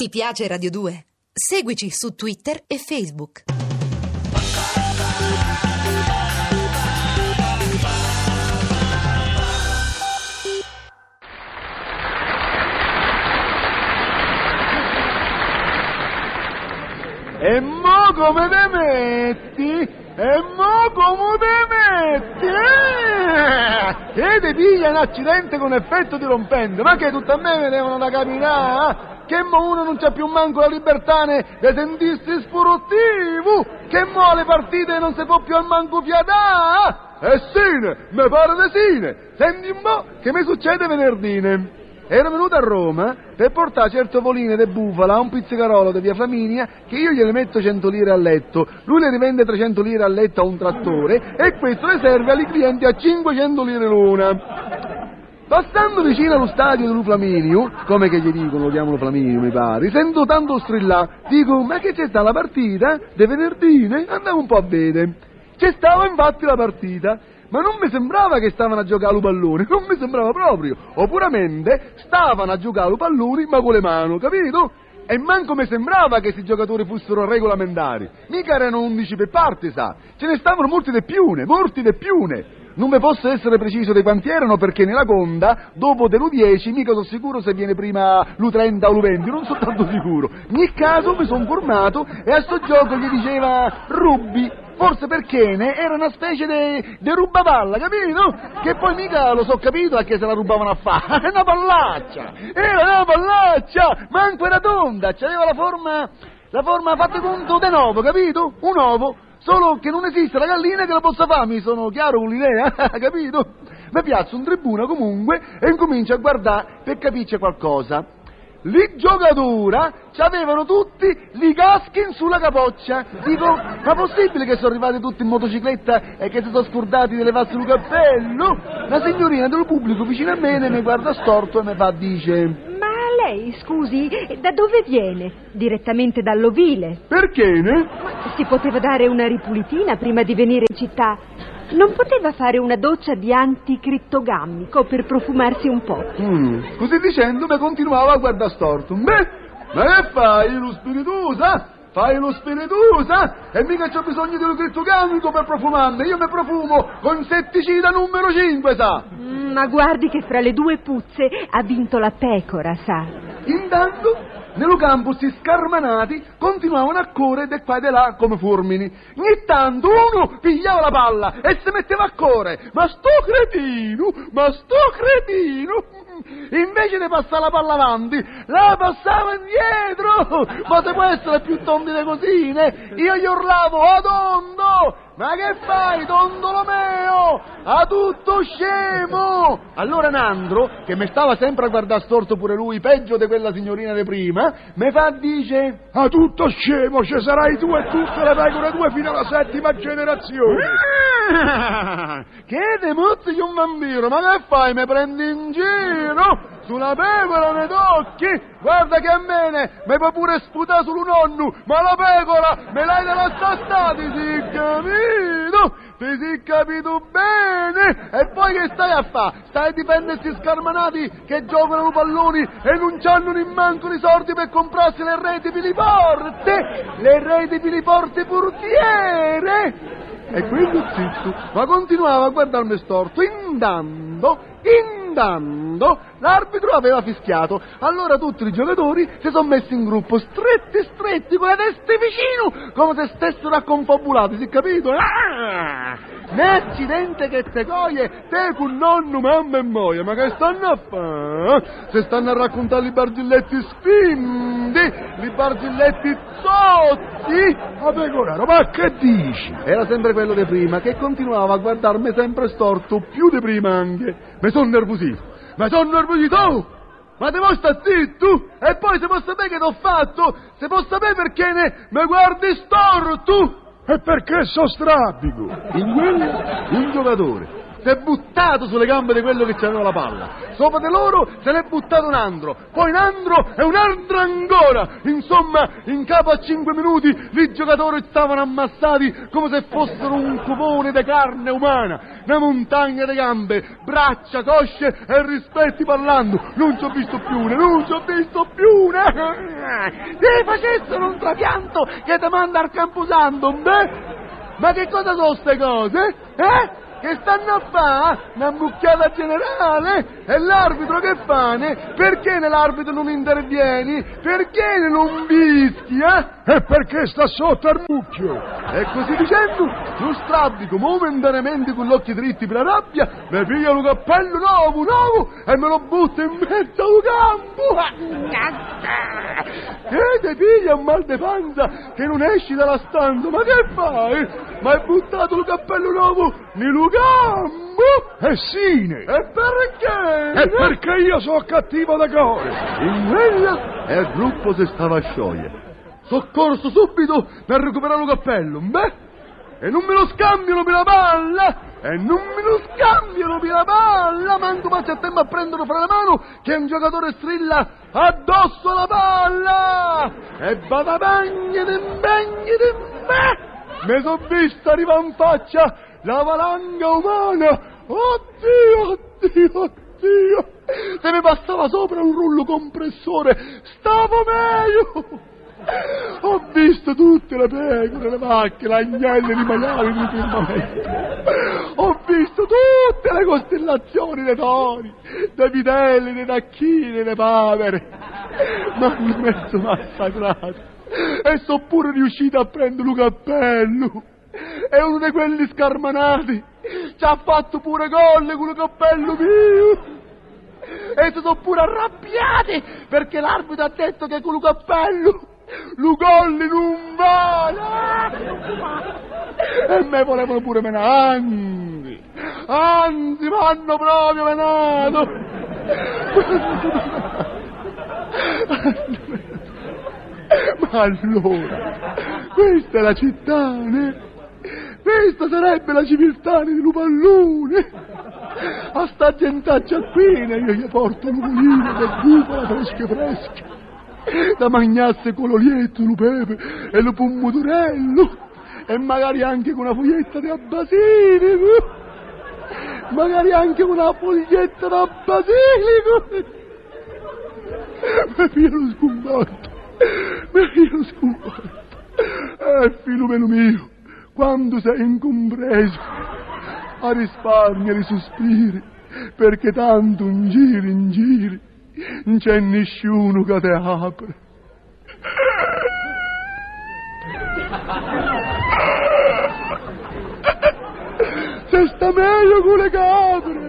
Ti piace Radio 2? Seguici su Twitter e Facebook. E mo come te metti? E mo come te metti? Eh? E ti piglia un accidente con effetto di rompente, ma che tutto a me devono da capitare? Che mo uno non c'ha più manco la libertà né di sentirsi? Che mo alle partite non si può più al manco fiatare? E sine, mi pare di sine! Senti un po' che mi succede venerdì. Ero venuto a Roma per portare certo voline di bufala a un pizzicarolo di via Flaminia che io gliele metto 100 lire a letto, lui le rivende 300 lire a letto a un trattore e questo le serve ai clienti a 500 lire l'una. Passando vicino allo stadio di Flaminio, come che gli dicono, lo chiamano Flaminio mi pare, sento tanto strillare, dico ma che c'è sta la partita? De venerdì? Andiamo un po' a vedere. C'è stava infatti la partita, ma non mi sembrava che stavano a giocare lo pallone, non mi sembrava proprio. Oppuramente stavano a giocare lo pallone ma con le mani, capito? E manco mi sembrava che questi giocatori fossero regolamentari. Mica erano 11 per parte, sa. Ce ne stavano molti di piune, molti di piune. Non mi posso essere preciso di quanti erano perché nella conda, dopo dello 10, mica sono sicuro se viene prima l'U30 o l'U20, non sono tanto sicuro. In ogni caso mi sono formato e a sto gioco gli diceva Rubbi, Forse perché ne era una specie di rubapalla, capito? Che poi mica lo so capito a che se la rubavano a fare. È una pallaccia! Era una pallaccia! Manco era tonda, aveva la forma. la forma fatta conto di nuovo, capito? Un ovo. Solo che non esiste la gallina che la possa fare, mi sono chiaro con l'idea, capito? Mi piazzo un tribuna comunque e incomincio a guardare per capirci qualcosa. Li giocatura avevano tutti li caschi sulla capoccia. Dico, ma possibile che sono arrivati tutti in motocicletta e che si sono scordati di levarsi il cappello? La signorina del pubblico vicino a me mi guarda storto e mi fa dice... Ma lei, scusi, da dove viene? Direttamente dall'ovile? Perché ne? Si poteva dare una ripulitina prima di venire in città. Non poteva fare una doccia di anticrittogamico per profumarsi un po'? Mm. Così dicendo mi continuava a guardare storto. Beh, ma che fai, lo spiritosa? Fai lo spiritosa? E mica c'ho bisogno di un crittogamico per profumarmi. Io mi profumo con setticida numero 5, sa? Mm, ma guardi che fra le due puzze ha vinto la pecora, sa? Intanto nello campo sti scarmanati continuavano a correre di qua e di là come fulmini. Ogni tanto uno pigliava la palla e si metteva a correre. Ma sto cretino, ma sto cretino, invece di passare la palla avanti, la passava indietro. Ma se può essere più tondi di così, né? Io gli urlavo, a tondo! Ma che fai, tondolo A tutto scemo! Allora Nandro, che mi stava sempre a guardare storto pure lui, peggio di quella signorina di prima, mi fa dice... A tutto scemo, ci sarai tu e tutte le pecore tue fino alla settima generazione. Ah, che te mozzi un bambino, ma che fai, mi prendi in giro? Sulla pecora ne tocchi? Guarda che me mi puoi pure sputare sul nonno, ma la pecora me l'hai della stastati, si capito? Ti si capito bene? E poi che stai a fare? Stai a difendere questi scarmanati che giocano palloni e non c'hanno in manco i soldi per comprarsi le reti piliporte? Le reti piliporte portiere? E quindi zitto, ma continuava a guardarmi storto, intanto, intanto, l'arbitro aveva fischiato. Allora tutti i giocatori si sono messi in gruppo, stretti, stretti, con le teste vicino, come se stessero acconfabulati, si è capito? Ah! Ne accidente che te coglie, te con nonno, mamma e moia, ma che stanno a fare? Se stanno a raccontare i barzilletti spinti, i barzilletti zotti, Ma pecoraro, ma che dici? era sempre quello di prima, che continuava a guardarmi sempre storto, più di prima anche. Mi sono nervosito, mi sono nervosito! Ma te vuoi sta zitto? E poi se può sapere che t'ho fatto? Se può sapere perché ne mi guardi storto? E perché so strabico? In quello, un giocatore. Si è buttato sulle gambe di quello che c'aveva la palla. Sopra di loro se n'è buttato un altro, poi un altro e un altro ancora. Insomma, in capo a cinque minuti i giocatori stavano ammassati come se fossero un cupone di carne umana, una montagna di gambe, braccia, cosce e rispetti parlando. Non ci ho visto più una, non ci ho visto più una. Se facessero un trapianto che ti manda al Camposanto, beh? Ma che cosa sono queste cose? Eh? Che stanno a fare una mucchiata generale e l'arbitro che fane? Perché nell'arbitro non intervieni? Perché non fischia? E perché sta sotto al mucchio? E così dicendo, lo strabico momentaneamente con gli occhi dritti per la rabbia, mi piglia un cappello nuovo, nuovo e me lo butta in mezzo al campo. E ti piglia un mal di panza che non esci dalla stanza, ma che fai? Ma hai buttato il cappello nuovo nel campo? E sine! E perché? E perché io sono cattivo da cuore! In quella e il gruppo si stava a sciogliere. Soccorso subito per recuperare il cappello, beh? E non me lo scambiano per la palla! E non me lo scambiano per la palla! Manco faccio a tempo a prenderlo fra la mano che un giocatore strilla addosso alla palla! E di bagni di me! Mi sono visto arrivare in faccia la valanga umana! Oddio, oddio, oddio! Se mi passava sopra un rullo compressore, stavo meglio! Ho visto tutte le pecore, le vacche, l'agnelli, i maiali di firmamento. Ho visto tutte le costellazioni dei tori, dei vitelli, dei tacchini, dei papere. Ma hanno mezzo massacrato. E sono pure riuscito a prendere un cappello. È uno di quelli scarmanati. Ci ha fatto pure gol con il cappello mio. E sono pure arrabbiati perché l'arbitro ha detto che con il cappello Lugolli non vale! E me volevano pure menare, anzi, anzi, mi hanno proprio menato! Ma allora, questa è la città, né? Questa sarebbe la civiltà di Lupallone! A sta gentaccia qui io gli porto un mulino che bucola fresche fresche! Da mangiasse con l'olietto, lo pepe e lo pomodorello. E magari anche con una foglietta di basilico. Magari anche con una foglietta da basilico. Mi pieno lo scombatto mi pieno lo scombatto eh filomeno mio quando sei incompreso a risparmia i sospiri perché tanto in giri in giri non c'è nessuno che ti apre. Se sta meglio con le capre.